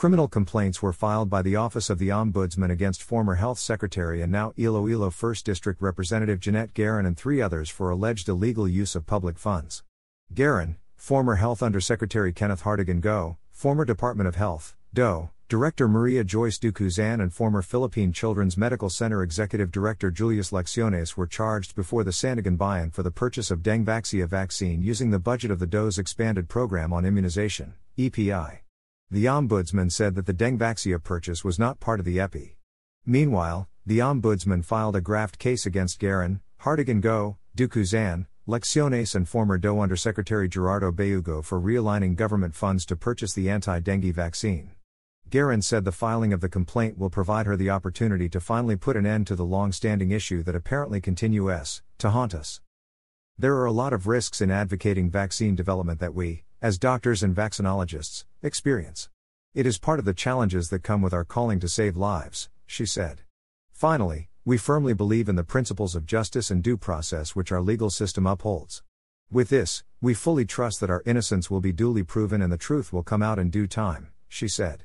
Criminal complaints were filed by the Office of the Ombudsman against former Health Secretary and now Iloilo 1st District Representative Janette Garin and three others for alleged illegal use of public funds. Garin, former Health Undersecretary Kenneth Hartigan Go, former Department of Health, DOE, Director Maria Joyce Ducusin and former Philippine Children's Medical Center Executive Director Julius Lecciones were charged before the Sandiganbayan for the purchase of Dengvaxia vaccine using the budget of the DOE's Expanded Program on Immunization, EPI. The Ombudsman said that the Dengvaxia purchase was not part of the EPI. Meanwhile, the Ombudsman filed a graft case against Garin, Hartigan Go, Ducusin, Lecciones and former DOE Undersecretary Gerardo Bayugo for realigning government funds to purchase the anti-dengue vaccine. Garin said the filing of the complaint will provide her the opportunity to finally put an end to the long-standing issue that apparently continues to haunt us. There are a lot of risks in advocating vaccine development that we, as doctors and vaccinologists, experience. It is part of the challenges that come with our calling to save lives, she said. Finally, we firmly believe in the principles of justice and due process which our legal system upholds. With this, we fully trust that our innocence will be duly proven and the truth will come out in due time, she said.